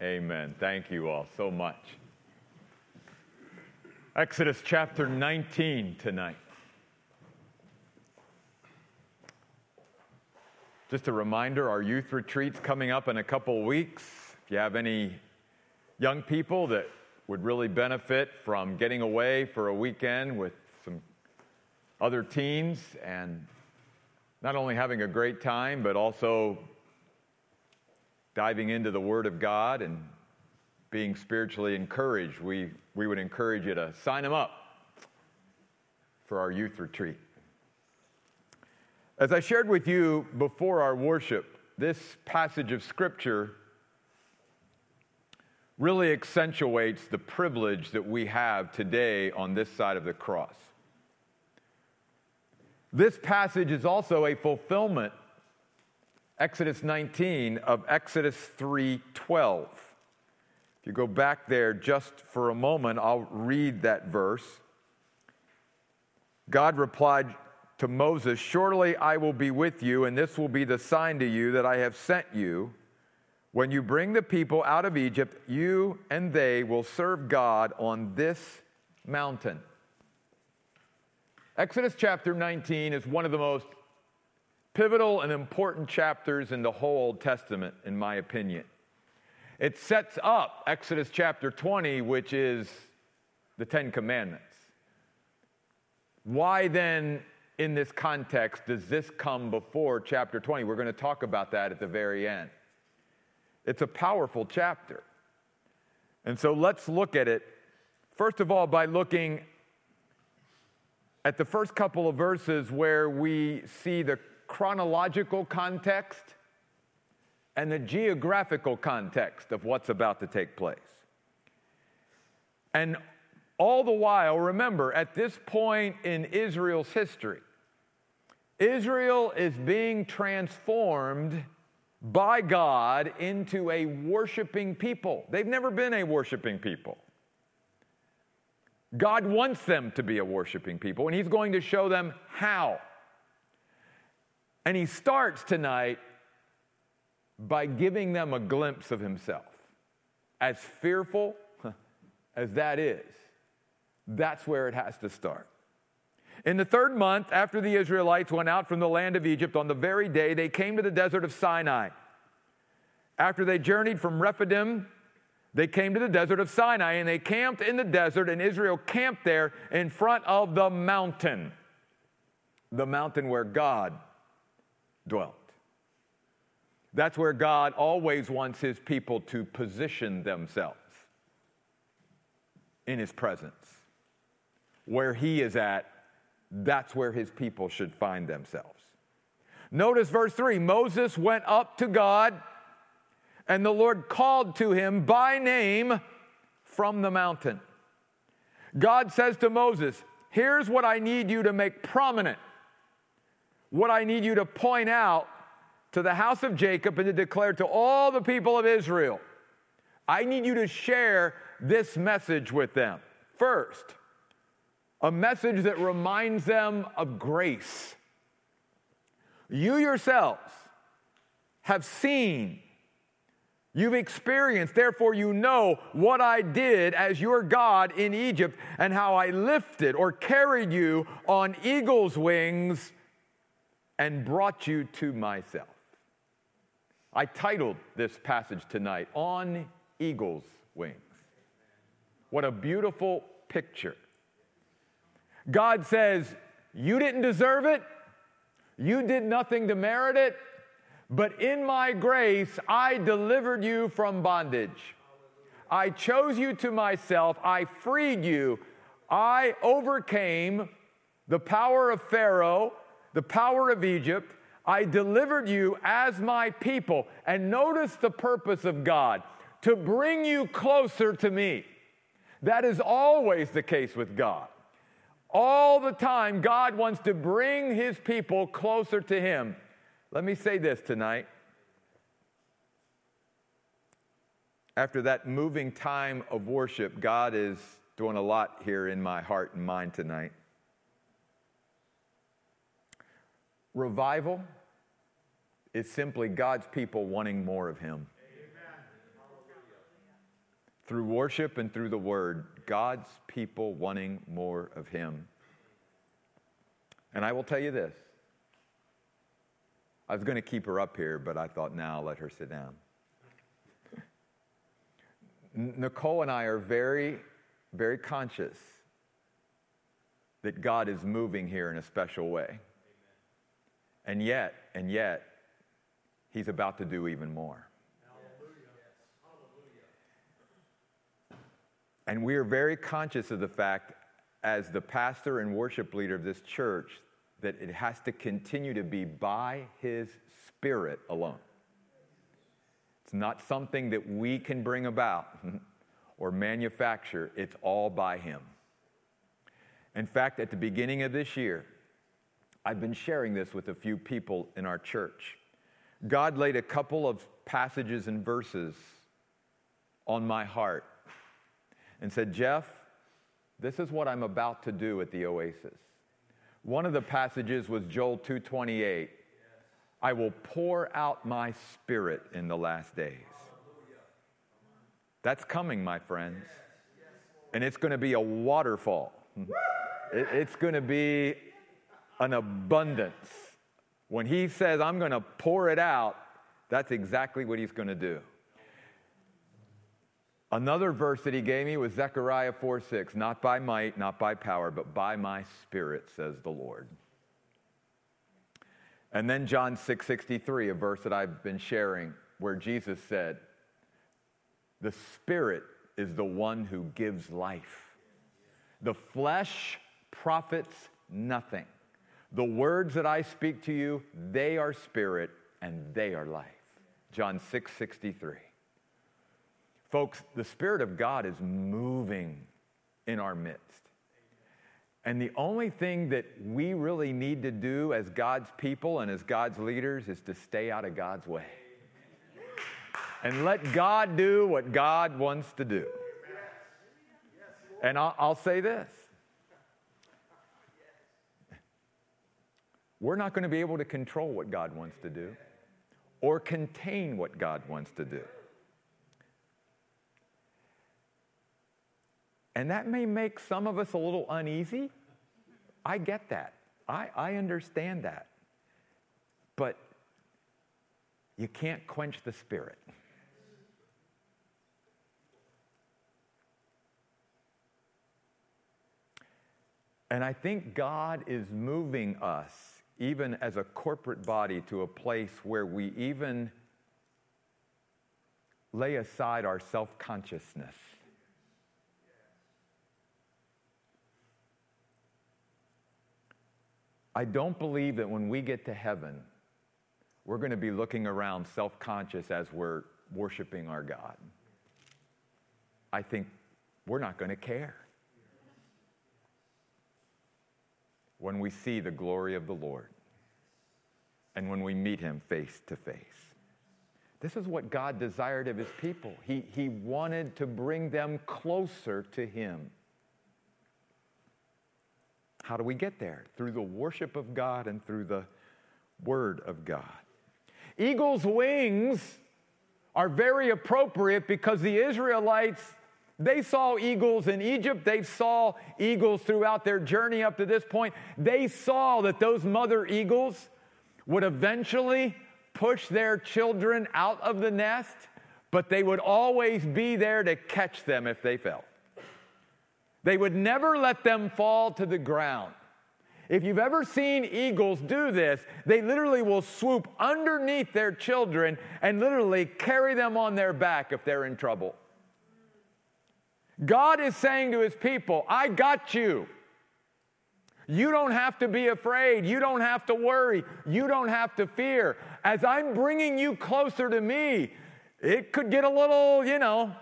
Amen. Thank you all so much. Exodus chapter 19 tonight. Just a reminder our youth retreat's coming up in a couple weeks. If you have any young people that would really benefit from getting away for a weekend with some other teens and not only having a great time, but also diving into the Word of God and being spiritually encouraged, we, we would encourage you to sign them up for our youth retreat. As I shared with you before our worship, this passage of Scripture really accentuates the privilege that we have today on this side of the cross. This passage is also a fulfillment Exodus 19 of Exodus 3:12. If you go back there just for a moment, I'll read that verse. God replied to Moses, Surely I will be with you, and this will be the sign to you that I have sent you. When you bring the people out of Egypt, you and they will serve God on this mountain. Exodus chapter 19 is one of the most pivotal and important chapters in the whole Old Testament, in my opinion. It sets up Exodus chapter 20, which is the Ten Commandments. Why then in this context does this come before chapter 20? We're going to talk about that at the very end. It's a powerful chapter. And so let's look at it, first of all, by looking at the first couple of verses where we see the chronological context and the geographical context of what's about to take place. And all the while, remember, at this point in Israel's history, Israel is being transformed by God into a worshiping people. They've never been a worshiping people. God wants them to be a worshiping people, and He's going to show them how. And He starts tonight by giving them a glimpse of Himself. As fearful as that is, that's where it has to start. In the third month, after the Israelites went out from the land of Egypt, on the very day they came to the desert of Sinai. After they journeyed from Rephidim, they came to the desert of Sinai and they camped in the desert, and Israel camped there in front of the mountain, the mountain where God dwelt. That's where God always wants his people to position themselves in his presence. Where he is at, that's where his people should find themselves. Notice verse 3 Moses went up to God, and the Lord called to him by name from the mountain. God says to Moses, Here's what I need you to make prominent, what I need you to point out to the house of Jacob and to declare to all the people of Israel. I need you to share this message with them. First, a message that reminds them of grace. You yourselves have seen, you've experienced, therefore you know what I did as your God in Egypt and how I lifted or carried you on eagle's wings and brought you to myself. I titled this passage tonight, On Eagle's Wings. What a beautiful picture God says, You didn't deserve it, you did nothing to merit it, but in my grace, I delivered you from bondage. I chose you to myself, I freed you, I overcame the power of Pharaoh, the power of Egypt. I delivered you as my people. And notice the purpose of God to bring you closer to me. That is always the case with God. All the time, God wants to bring his people closer to him. Let me say this tonight. After that moving time of worship, God is doing a lot here in my heart and mind tonight. Revival is simply God's people wanting more of him. through worship and through the word, God's people wanting more of Him. And I will tell you this I was going to keep her up here, but I thought, now let her sit down. Nicole and I are very, very conscious that God is moving here in a special way. And yet, and yet, He's about to do even more. And we are very conscious of the fact, as the pastor and worship leader of this church, that it has to continue to be by His Spirit alone. It's not something that we can bring about or manufacture, it's all by Him. In fact, at the beginning of this year, I've been sharing this with a few people in our church. God laid a couple of passages and verses on my heart and said, Jeff, this is what I'm about to do at the Oasis. One of the passages was Joel 2:28. I will pour out my spirit in the last days. That's coming, my friends. And it's going to be a waterfall. It's going to be an abundance. When he says, I'm going to pour it out, that's exactly what he's going to do. Another verse that he gave me was Zechariah 4 6. Not by might, not by power, but by my spirit, says the Lord. And then John 6 63, a verse that I've been sharing, where Jesus said, The Spirit is the one who gives life. The flesh profits nothing. The words that I speak to you, they are spirit and they are life. John 6 63. Folks, the Spirit of God is moving in our midst. And the only thing that we really need to do as God's people and as God's leaders is to stay out of God's way. And let God do what God wants to do. And I'll, I'll say this we're not going to be able to control what God wants to do or contain what God wants to do. And that may make some of us a little uneasy. I get that. I, I understand that. But you can't quench the spirit. And I think God is moving us even as a corporate body, to a place where we even lay aside our self consciousness. I don't believe that when we get to heaven, we're going to be looking around self conscious as we're worshiping our God. I think we're not going to care. When we see the glory of the Lord and when we meet him face to face. This is what God desired of his people. He, he wanted to bring them closer to him. How do we get there? Through the worship of God and through the word of God. Eagle's wings are very appropriate because the Israelites they saw eagles in Egypt. They saw eagles throughout their journey up to this point. They saw that those mother eagles would eventually push their children out of the nest, but they would always be there to catch them if they fell. They would never let them fall to the ground. If you've ever seen eagles do this, they literally will swoop underneath their children and literally carry them on their back if they're in trouble. God is saying to his people, I got you. You don't have to be afraid. You don't have to worry. You don't have to fear. As I'm bringing you closer to me, it could get a little, you know,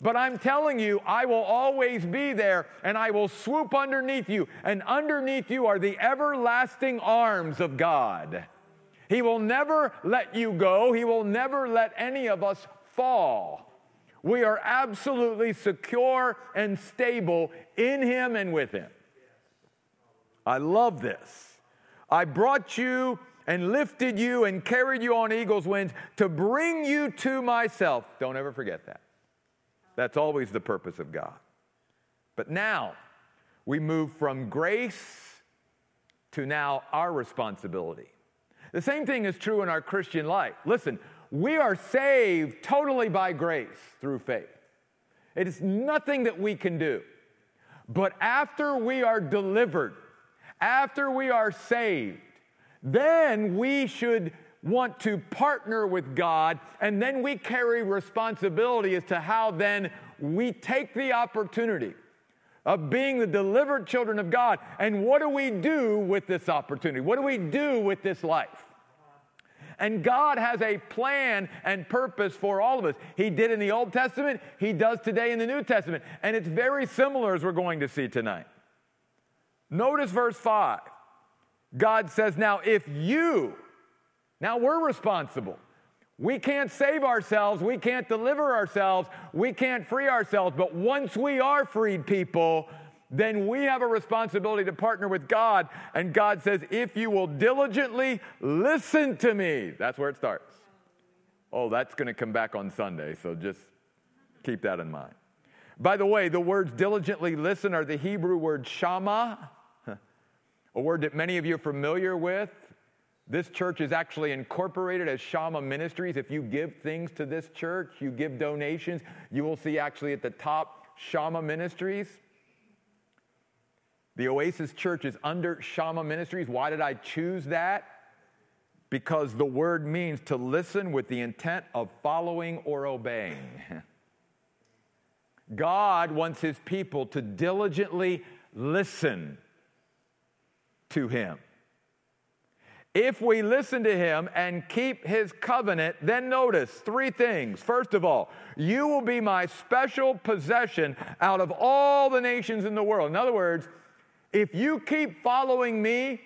but I'm telling you, I will always be there and I will swoop underneath you. And underneath you are the everlasting arms of God. He will never let you go, He will never let any of us fall. We are absolutely secure and stable in Him and with Him. I love this. I brought you and lifted you and carried you on eagle's wings to bring you to myself. Don't ever forget that. That's always the purpose of God. But now we move from grace to now our responsibility. The same thing is true in our Christian life. Listen, we are saved totally by grace through faith. It is nothing that we can do. But after we are delivered, after we are saved, then we should want to partner with God, and then we carry responsibility as to how then we take the opportunity of being the delivered children of God. And what do we do with this opportunity? What do we do with this life? And God has a plan and purpose for all of us. He did in the Old Testament, He does today in the New Testament. And it's very similar as we're going to see tonight. Notice verse 5. God says, Now, if you, now we're responsible. We can't save ourselves. We can't deliver ourselves. We can't free ourselves. But once we are freed people, then we have a responsibility to partner with God. And God says, if you will diligently listen to me, that's where it starts. Oh, that's going to come back on Sunday, so just keep that in mind. By the way, the words diligently listen are the Hebrew word shama, a word that many of you are familiar with. This church is actually incorporated as Shama Ministries. If you give things to this church, you give donations, you will see actually at the top Shama Ministries. The Oasis Church is under Shama Ministries. Why did I choose that? Because the word means to listen with the intent of following or obeying. God wants his people to diligently listen to him. If we listen to him and keep his covenant, then notice three things. First of all, you will be my special possession out of all the nations in the world. In other words, if you keep following me,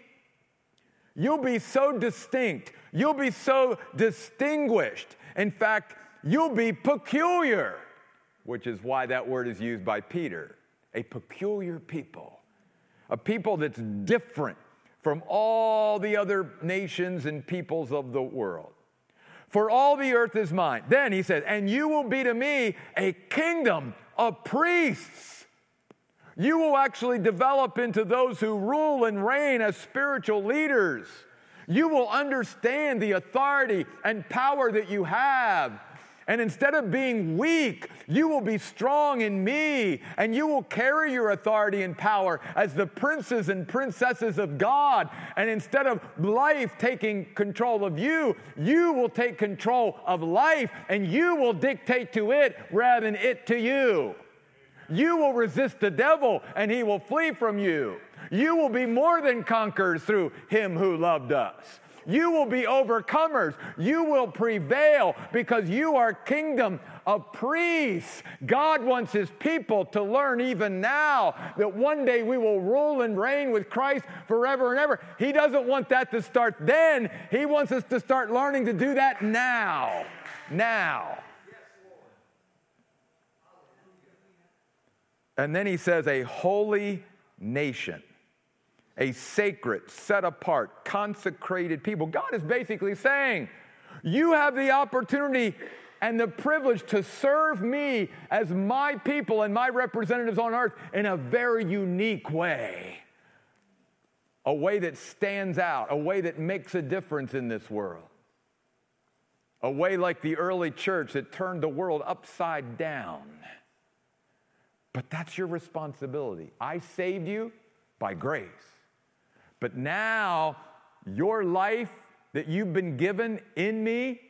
you'll be so distinct. You'll be so distinguished. In fact, you'll be peculiar, which is why that word is used by Peter. A peculiar people, a people that's different from all the other nations and peoples of the world. For all the earth is mine. Then he says, and you will be to me a kingdom of priests you will actually develop into those who rule and reign as spiritual leaders. You will understand the authority and power that you have. And instead of being weak, you will be strong in me, and you will carry your authority and power as the princes and princesses of God. And instead of life taking control of you, you will take control of life, and you will dictate to it rather than it to you. You will resist the devil and he will flee from you. You will be more than conquerors through him who loved us. You will be overcomers. You will prevail because you are kingdom of priests. God wants his people to learn even now that one day we will rule and reign with Christ forever and ever. He doesn't want that to start then. He wants us to start learning to do that now. Now. And then he says, a holy nation, a sacred, set apart, consecrated people. God is basically saying, you have the opportunity and the privilege to serve me as my people and my representatives on earth in a very unique way. A way that stands out, a way that makes a difference in this world. A way like the early church that turned the world upside down. But that's your responsibility. I saved you by grace. But now, your life that you've been given in me,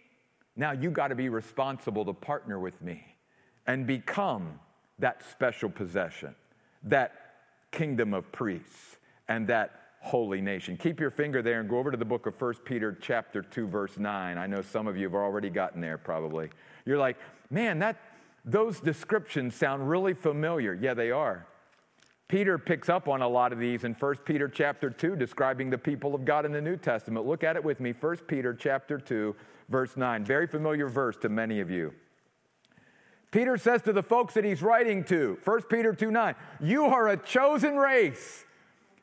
now you got to be responsible to partner with me and become that special possession, that kingdom of priests, and that holy nation. Keep your finger there and go over to the book of 1 Peter chapter 2 verse 9. I know some of you have already gotten there probably. You're like, "Man, that those descriptions sound really familiar. Yeah, they are. Peter picks up on a lot of these in 1 Peter chapter 2 describing the people of God in the New Testament. Look at it with me. 1 Peter chapter 2 verse 9. Very familiar verse to many of you. Peter says to the folks that he's writing to, 1 Peter 2 9, you are a chosen race,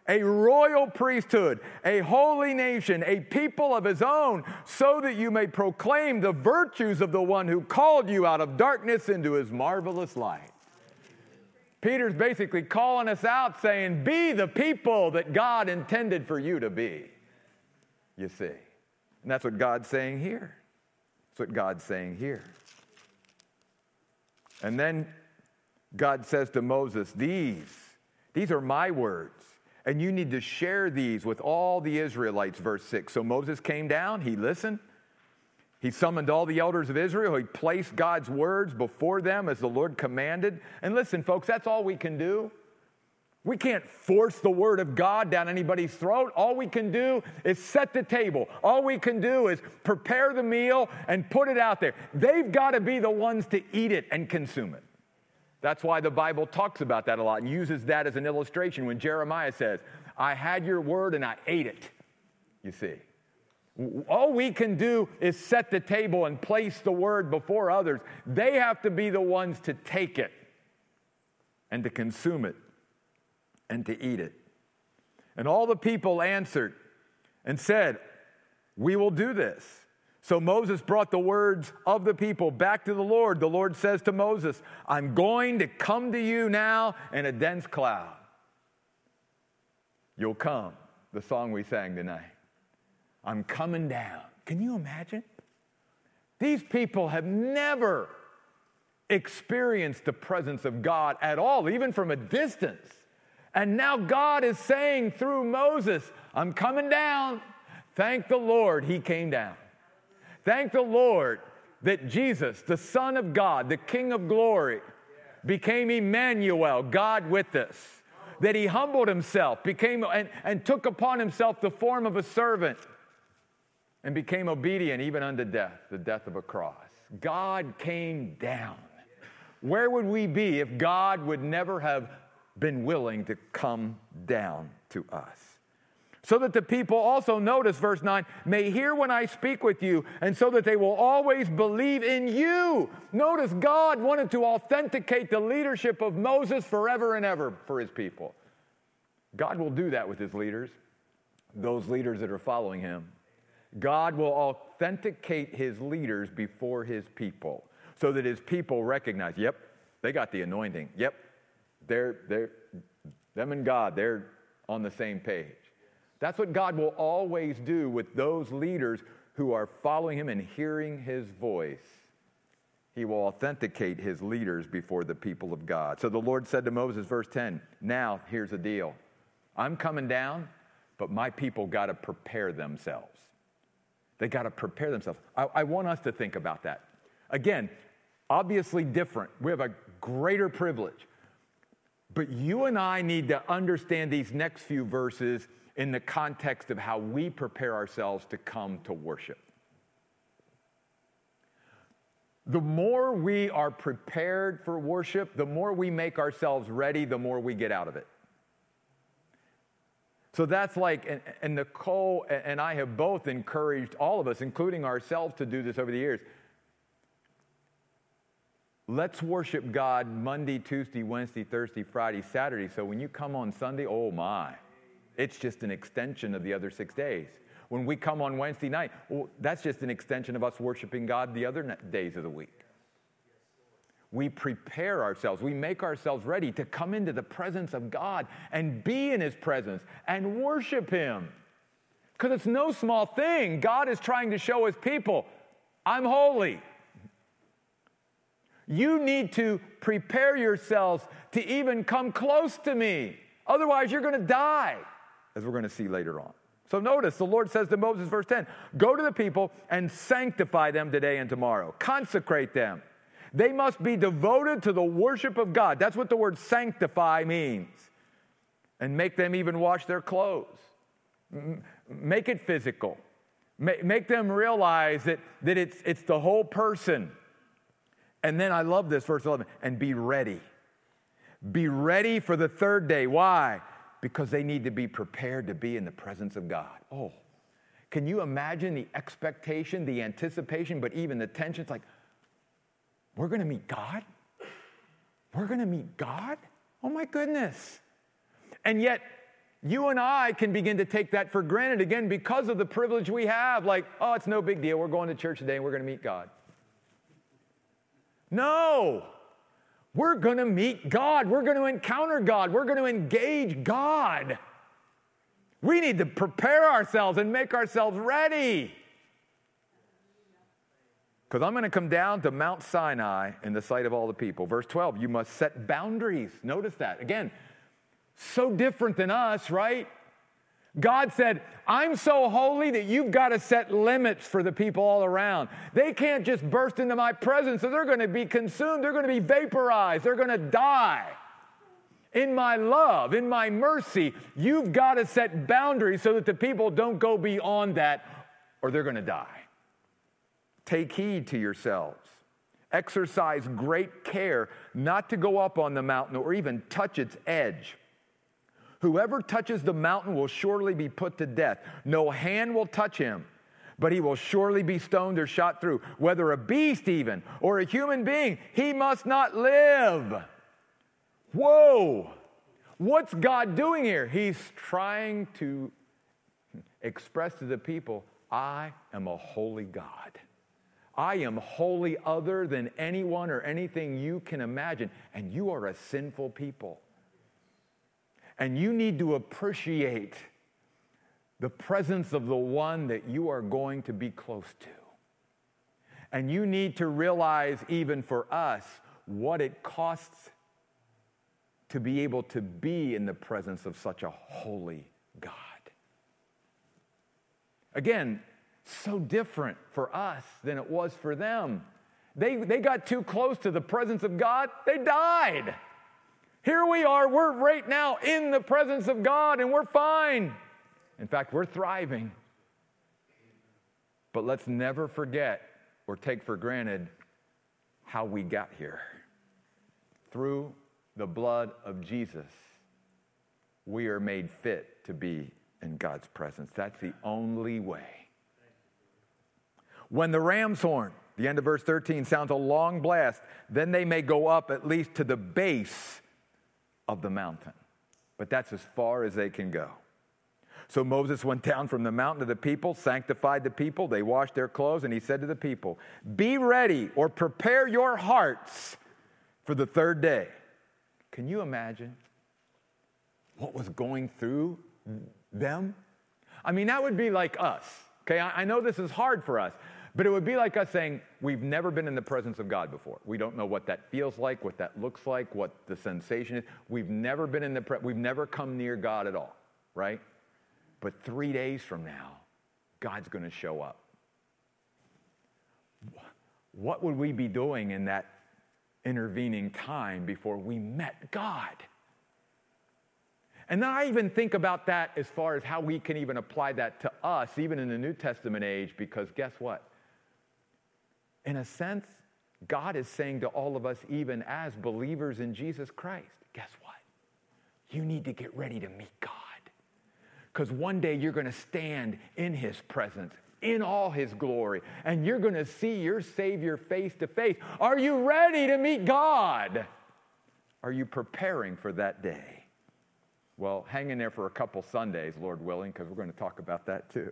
a royal priesthood, a holy nation, a people of his own, so that you may proclaim the virtues of the one who called you out of darkness into his marvelous light. Peter's basically calling us out saying, Be the people that God intended for you to be. You see. And that's what God's saying here. That's what God's saying here. And then God says to Moses, These, these are my words. And you need to share these with all the Israelites, verse 6. So Moses came down, he listened, he summoned all the elders of Israel. He placed God's words before them as the Lord commanded. And listen, folks, that's all we can do. We can't force the word of God down anybody's throat. All we can do is set the table. All we can do is prepare the meal and put it out there. They've got to be the ones to eat it and consume it. That's why the Bible talks about that a lot and uses that as an illustration when Jeremiah says, I had your word and I ate it. You see. All we can do is set the table and place the word before others. They have to be the ones to take it and to consume it and to eat it. And all the people answered and said, We will do this. So Moses brought the words of the people back to the Lord. The Lord says to Moses, I'm going to come to you now in a dense cloud. You'll come, the song we sang tonight. I'm coming down. Can you imagine? These people have never experienced the presence of God at all, even from a distance. And now God is saying through Moses, I'm coming down. Thank the Lord, he came down. Thank the Lord that Jesus, the Son of God, the King of glory, became Emmanuel, God with us. That he humbled himself, became and, and took upon himself the form of a servant and became obedient even unto death, the death of a cross. God came down. Where would we be if God would never have been willing to come down to us? So that the people also, notice verse 9, may hear when I speak with you, and so that they will always believe in you. Notice God wanted to authenticate the leadership of Moses forever and ever for his people. God will do that with his leaders, those leaders that are following him. God will authenticate his leaders before his people so that his people recognize, yep, they got the anointing. Yep, they're, they're, them and God, they're on the same page. That's what God will always do with those leaders who are following him and hearing his voice. He will authenticate his leaders before the people of God. So the Lord said to Moses, verse 10, Now here's the deal. I'm coming down, but my people got to prepare themselves. They got to prepare themselves. I, I want us to think about that. Again, obviously different. We have a greater privilege. But you and I need to understand these next few verses in the context of how we prepare ourselves to come to worship. The more we are prepared for worship, the more we make ourselves ready, the more we get out of it. So that's like, and, and Nicole and I have both encouraged all of us, including ourselves, to do this over the years. Let's worship God Monday, Tuesday, Wednesday, Thursday, Friday, Saturday. So when you come on Sunday, oh my, it's just an extension of the other six days. When we come on Wednesday night, well, that's just an extension of us worshiping God the other days of the week we prepare ourselves, we make ourselves ready to come into the presence of God and be in His presence and worship Him. Because it's no small thing. God is trying to show His people, I'm holy. You need to prepare yourselves to even come close to me. Otherwise, you're going to die, as we're going to see later on. So notice the Lord says to Moses, verse 10 Go to the people and sanctify them today and tomorrow, consecrate them they must be devoted to the worship of God. That's what the word sanctify means. And make them even wash their clothes. Make it physical. Make them realize that, that it's, it's the whole person. And then I love this, verse 11, and be ready. Be ready for the third day. Why? Because they need to be prepared to be in the presence of God. Oh, can you imagine the expectation, the anticipation, but even the tension? It's like, we're going to meet God? We're going to meet God? Oh my goodness. And yet, you and I can begin to take that for granted again because of the privilege we have. Like, oh, it's no big deal. We're going to church today and we're going to meet God. No, we're going to meet God. We're going to encounter God. We're going to engage God. We need to prepare ourselves and make ourselves ready. Because I'm going to come down to Mount Sinai in the sight of all the people. Verse 12, you must set boundaries. Notice that. Again, so different than us, right? God said, I'm so holy that you've got to set limits for the people all around. They can't just burst into my presence, so they're going to be consumed, they're going to be vaporized, they're going to die. In my love, in my mercy, you've got to set boundaries so that the people don't go beyond that or they're going to die. Take heed to yourselves. Exercise great care not to go up on the mountain or even touch its edge. Whoever touches the mountain will surely be put to death. No hand will touch him, but he will surely be stoned or shot through. Whether a beast, even, or a human being, he must not live. Whoa! What's God doing here? He's trying to express to the people I am a holy God. I am holy other than anyone or anything you can imagine, and you are a sinful people. And you need to appreciate the presence of the one that you are going to be close to. And you need to realize, even for us, what it costs to be able to be in the presence of such a holy God. Again, so different for us than it was for them. They, they got too close to the presence of God, they died. Here we are, we're right now in the presence of God and we're fine. In fact, we're thriving. But let's never forget or take for granted how we got here. Through the blood of Jesus, we are made fit to be in God's presence. That's the only way. When the ram's horn, the end of verse 13, sounds a long blast, then they may go up at least to the base of the mountain. But that's as far as they can go. So Moses went down from the mountain to the people, sanctified the people. They washed their clothes, and he said to the people, Be ready or prepare your hearts for the third day. Can you imagine what was going through them? I mean, that would be like us. Okay, I know this is hard for us, but it would be like us saying, We've never been in the presence of God before. We don't know what that feels like, what that looks like, what the sensation is. We've never been in the, pre- we've never come near God at all, right? But three days from now, God's going to show up. What would we be doing in that intervening time before we met God? And then I even think about that as far as how we can even apply that to us, even in the New Testament age, because guess what? In a sense, God is saying to all of us, even as believers in Jesus Christ, guess what? You need to get ready to meet God. Because one day you're going to stand in His presence, in all His glory, and you're going to see your Savior face to face. Are you ready to meet God? Are you preparing for that day? Well, hang in there for a couple Sundays, Lord willing, because we're going to talk about that too.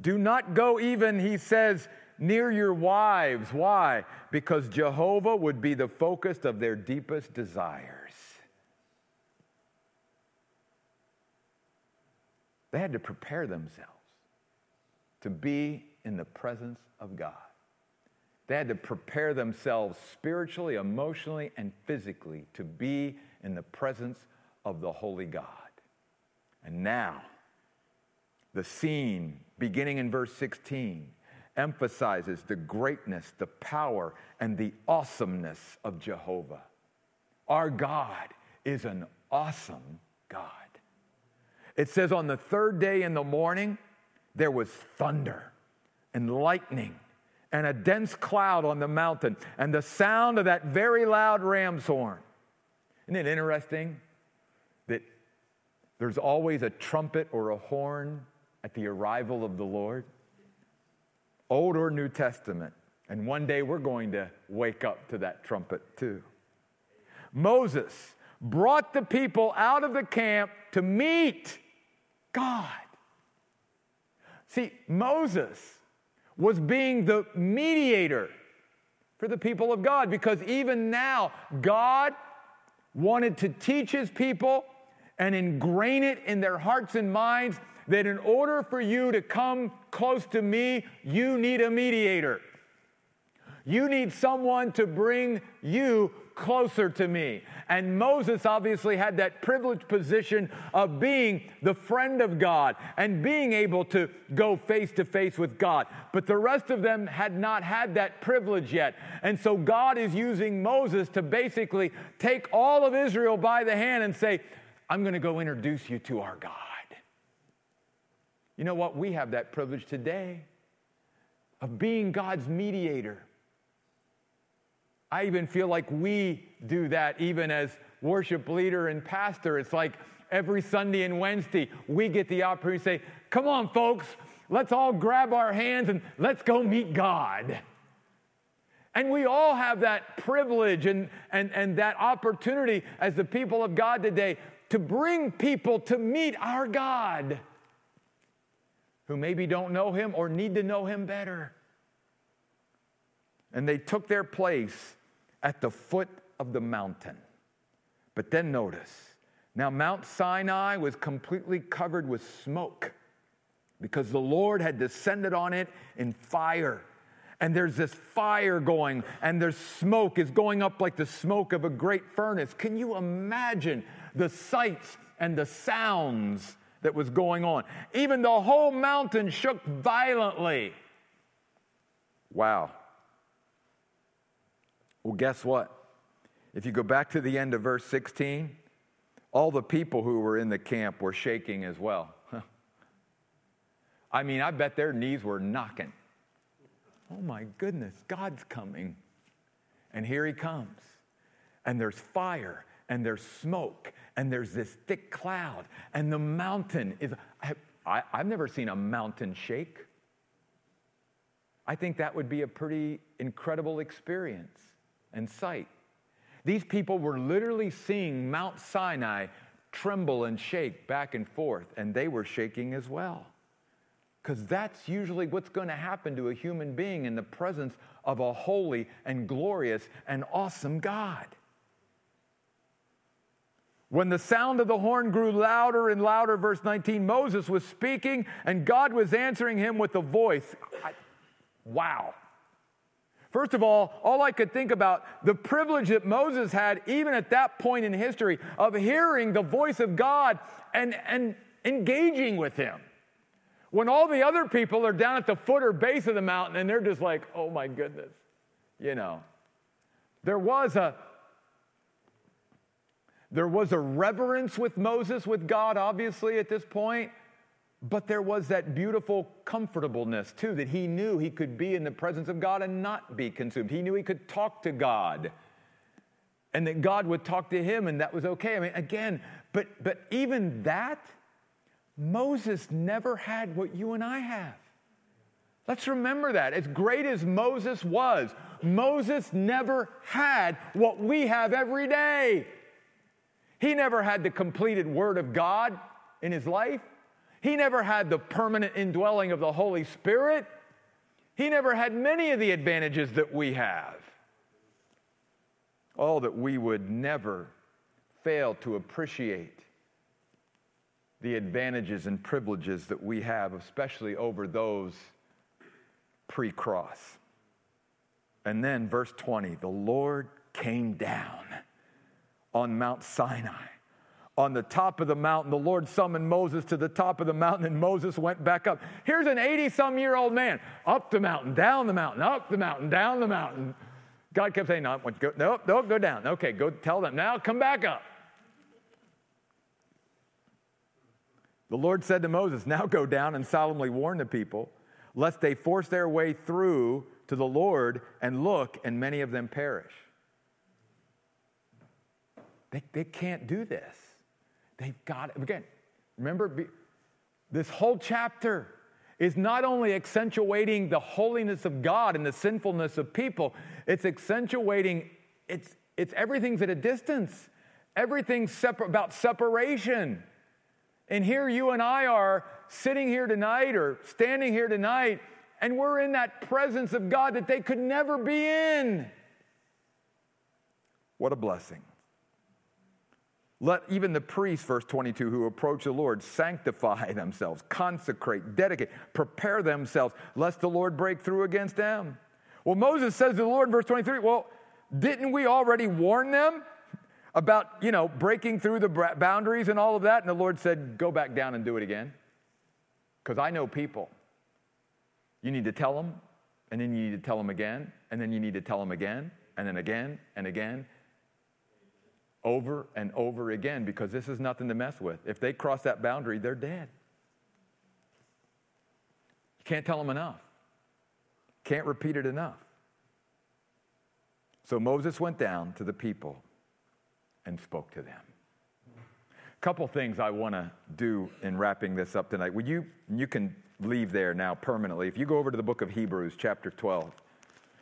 Do not go even, he says, near your wives. Why? Because Jehovah would be the focus of their deepest desires. They had to prepare themselves to be in the presence of God. They had to prepare themselves spiritually, emotionally, and physically to be in the presence of the Holy God. And now, the scene, beginning in verse 16, emphasizes the greatness, the power, and the awesomeness of Jehovah. Our God is an awesome God. It says, On the third day in the morning, there was thunder and lightning and a dense cloud on the mountain and the sound of that very loud ram's horn. Isn't it interesting that there's always a trumpet or a horn at the arrival of the Lord, Old or New Testament. And one day we're going to wake up to that trumpet too. Moses brought the people out of the camp to meet God. See, Moses was being the mediator for the people of God because even now, God wanted to teach his people and ingrain it in their hearts and minds that in order for you to come close to me, you need a mediator. You need someone to bring you closer to me. And Moses obviously had that privileged position of being the friend of God and being able to go face to face with God. But the rest of them had not had that privilege yet. And so God is using Moses to basically take all of Israel by the hand and say, I'm going to go introduce you to our God. You know what? We have that privilege today of being God's mediator. I even feel like we do that even as worship leader and pastor. It's like every Sunday and Wednesday, we get the opportunity to say, Come on, folks, let's all grab our hands and let's go meet God. And we all have that privilege and, and, and that opportunity as the people of God today to bring people to meet our God who maybe don't know him or need to know him better. And they took their place at the foot of the mountain. But then notice now, Mount Sinai was completely covered with smoke because the Lord had descended on it in fire. And there's this fire going, and there's smoke is going up like the smoke of a great furnace. Can you imagine the sights and the sounds that was going on? Even the whole mountain shook violently. Wow. Well, guess what? If you go back to the end of verse 16, all the people who were in the camp were shaking as well. I mean, I bet their knees were knocking. Oh my goodness, God's coming. And here he comes. And there's fire, and there's smoke, and there's this thick cloud, and the mountain is. I, I, I've never seen a mountain shake. I think that would be a pretty incredible experience and sight. These people were literally seeing Mount Sinai tremble and shake back and forth, and they were shaking as well. Because that's usually what's going to happen to a human being in the presence of a holy and glorious and awesome God. When the sound of the horn grew louder and louder, verse 19, Moses was speaking and God was answering him with a voice. I, wow. First of all, all I could think about the privilege that Moses had, even at that point in history, of hearing the voice of God and, and engaging with him. When all the other people are down at the foot or base of the mountain and they're just like, oh my goodness, you know. There was a there was a reverence with Moses with God, obviously, at this point. But there was that beautiful comfortableness too, that he knew he could be in the presence of God and not be consumed. He knew he could talk to God and that God would talk to him and that was okay. I mean, again, but, but even that, Moses never had what you and I have. Let's remember that. As great as Moses was, Moses never had what we have every day. He never had the completed Word of God in his life. He never had the permanent indwelling of the Holy Spirit. He never had many of the advantages that we have. All that we would never fail to appreciate the advantages and privileges that we have, especially over those pre cross. And then, verse 20 the Lord came down on Mount Sinai on the top of the mountain. The Lord summoned Moses to the top of the mountain, and Moses went back up. Here's an 80 some year old man up the mountain, down the mountain, up the mountain, down the mountain. God kept saying, No, go, no, no, go down. Okay, go tell them. Now come back up. The Lord said to Moses, Now go down and solemnly warn the people, lest they force their way through to the Lord and look, and many of them perish. They, they can't do this. They've got it. Again, remember, this whole chapter is not only accentuating the holiness of God and the sinfulness of people, it's accentuating, it's, it's everything's at a distance. everything's separ- about separation. And here you and I are sitting here tonight or standing here tonight, and we're in that presence of God that they could never be in. What a blessing. Let even the priests, verse 22, who approach the Lord, sanctify themselves, consecrate, dedicate, prepare themselves, lest the Lord break through against them. Well, Moses says to the Lord, verse 23, well, didn't we already warn them about, you know, breaking through the boundaries and all of that? And the Lord said, go back down and do it again. Because I know people. You need to tell them, and then you need to tell them again, and then you need to tell them again, and then again, and again, over and over again because this is nothing to mess with. If they cross that boundary, they're dead. You can't tell them enough, can't repeat it enough. So Moses went down to the people and spoke to them. A couple things I want to do in wrapping this up tonight. Would you you can leave there now permanently. If you go over to the book of Hebrews chapter 12,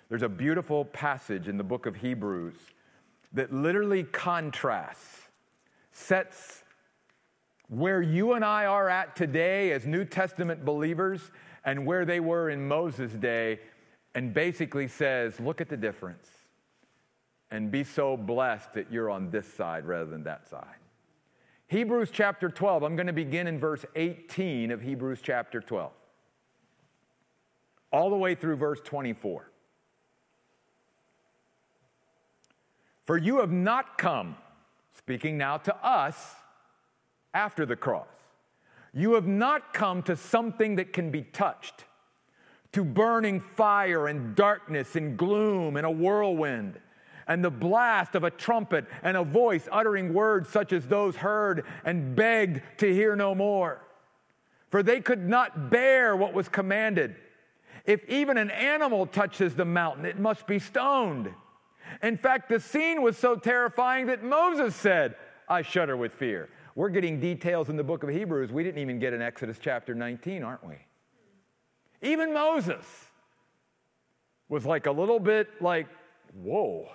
there's a beautiful passage in the book of Hebrews that literally contrasts, sets where you and I are at today as New Testament believers and where they were in Moses' day, and basically says, look at the difference and be so blessed that you're on this side rather than that side. Hebrews chapter 12, I'm going to begin in verse 18 of Hebrews chapter 12, all the way through verse 24. For you have not come, speaking now to us after the cross, you have not come to something that can be touched, to burning fire and darkness and gloom and a whirlwind and the blast of a trumpet and a voice uttering words such as those heard and begged to hear no more. For they could not bear what was commanded. If even an animal touches the mountain, it must be stoned. In fact, the scene was so terrifying that Moses said, I shudder with fear. We're getting details in the book of Hebrews we didn't even get in Exodus chapter 19, aren't we? Even Moses was like a little bit like, whoa.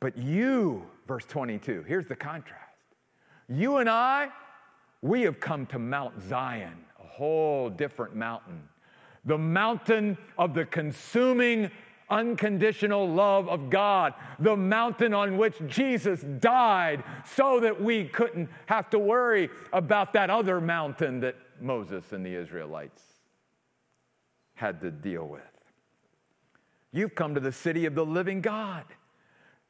But you, verse 22, here's the contrast. You and I, we have come to Mount Zion, a whole different mountain. The mountain of the consuming unconditional love of God, the mountain on which Jesus died so that we couldn't have to worry about that other mountain that Moses and the Israelites had to deal with. You've come to the city of the living God.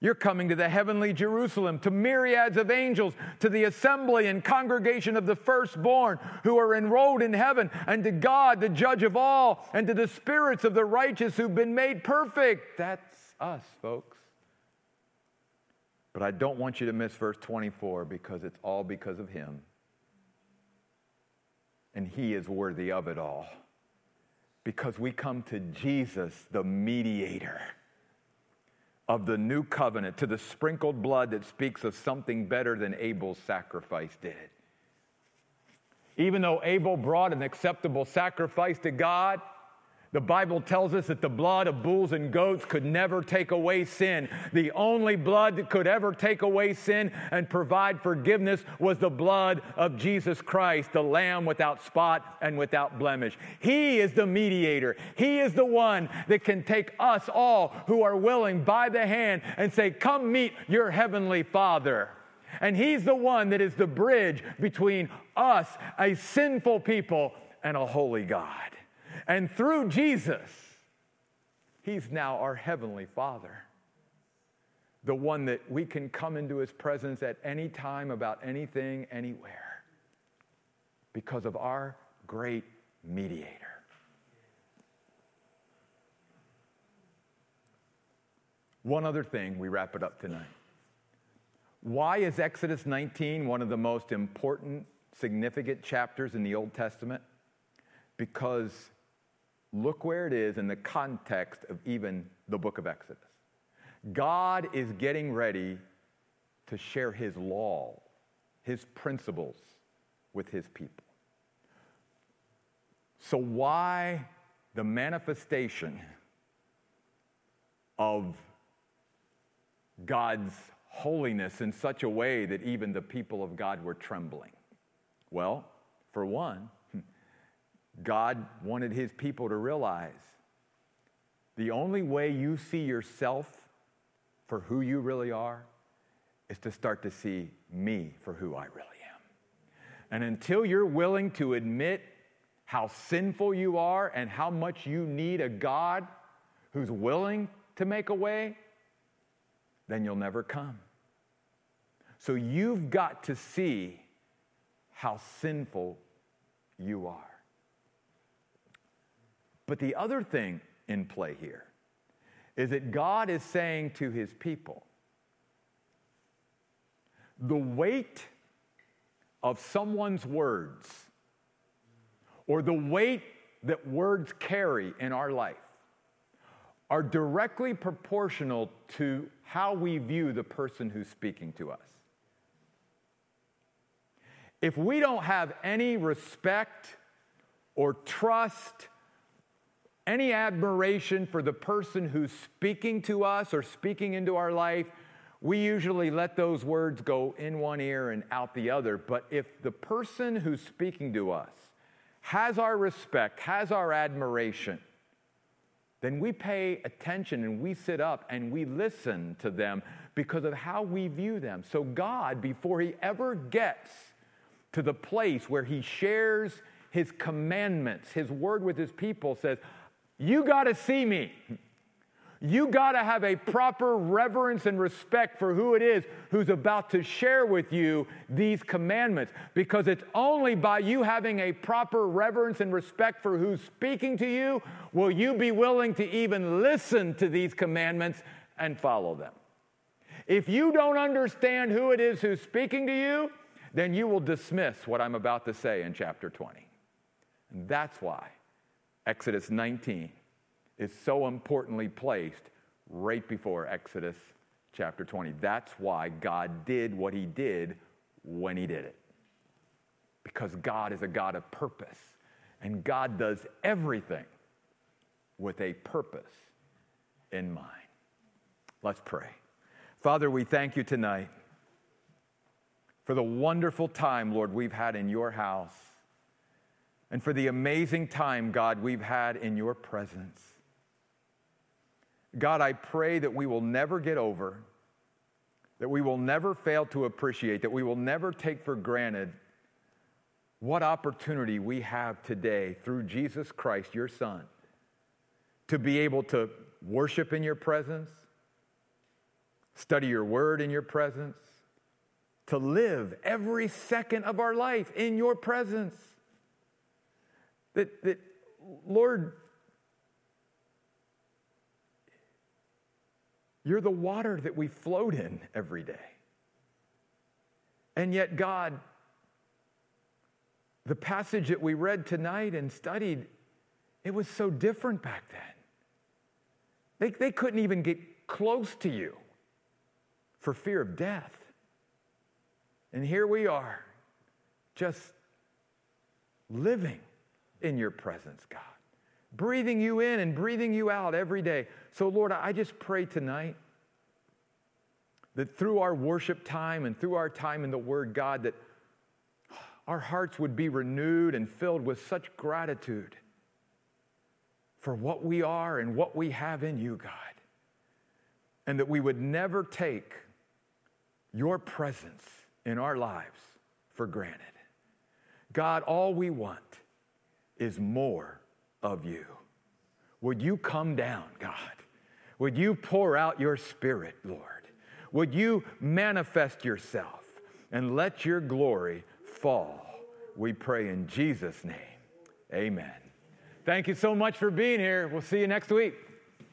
You're coming to the heavenly Jerusalem, to myriads of angels, to the assembly and congregation of the firstborn who are enrolled in heaven, and to God, the judge of all, and to the spirits of the righteous who've been made perfect. That's us, folks. But I don't want you to miss verse 24 because it's all because of Him. And He is worthy of it all. Because we come to Jesus, the mediator of the new covenant to the sprinkled blood that speaks of something better than Abel's sacrifice did. Even though Abel brought an acceptable sacrifice to God, the Bible tells us that the blood of bulls and goats could never take away sin. The only blood that could ever take away sin and provide forgiveness was the blood of Jesus Christ, the Lamb without spot and without blemish. He is the mediator. He is the one that can take us all who are willing by the hand and say, Come meet your heavenly Father. And He's the one that is the bridge between us, a sinful people, and a holy God. And through Jesus, He's now our Heavenly Father, the one that we can come into His presence at any time about anything, anywhere, because of our great mediator. One other thing, we wrap it up tonight. Why is Exodus 19 one of the most important, significant chapters in the Old Testament? Because Look where it is in the context of even the book of Exodus. God is getting ready to share his law, his principles with his people. So, why the manifestation of God's holiness in such a way that even the people of God were trembling? Well, for one, God wanted his people to realize the only way you see yourself for who you really are is to start to see me for who I really am. And until you're willing to admit how sinful you are and how much you need a God who's willing to make a way, then you'll never come. So you've got to see how sinful you are. But the other thing in play here is that God is saying to his people, the weight of someone's words or the weight that words carry in our life are directly proportional to how we view the person who's speaking to us. If we don't have any respect or trust any admiration for the person who's speaking to us or speaking into our life, we usually let those words go in one ear and out the other. But if the person who's speaking to us has our respect, has our admiration, then we pay attention and we sit up and we listen to them because of how we view them. So, God, before He ever gets to the place where He shares His commandments, His word with His people, says, you got to see me. You got to have a proper reverence and respect for who it is who's about to share with you these commandments because it's only by you having a proper reverence and respect for who's speaking to you will you be willing to even listen to these commandments and follow them. If you don't understand who it is who's speaking to you, then you will dismiss what I'm about to say in chapter 20. And that's why Exodus 19 is so importantly placed right before Exodus chapter 20. That's why God did what he did when he did it. Because God is a God of purpose, and God does everything with a purpose in mind. Let's pray. Father, we thank you tonight for the wonderful time, Lord, we've had in your house and for the amazing time, God, we've had in your presence. God, I pray that we will never get over, that we will never fail to appreciate, that we will never take for granted what opportunity we have today through Jesus Christ, your Son, to be able to worship in your presence, study your word in your presence, to live every second of our life in your presence. That, that Lord, you're the water that we float in every day. And yet, God, the passage that we read tonight and studied, it was so different back then. They, they couldn't even get close to you for fear of death. And here we are, just living in your presence, God. Breathing you in and breathing you out every day. So, Lord, I just pray tonight that through our worship time and through our time in the Word, God, that our hearts would be renewed and filled with such gratitude for what we are and what we have in you, God. And that we would never take your presence in our lives for granted. God, all we want is more of you. Would you come down, God? Would you pour out your spirit, Lord? Would you manifest yourself and let your glory fall? We pray in Jesus' name. Amen. Thank you so much for being here. We'll see you next week.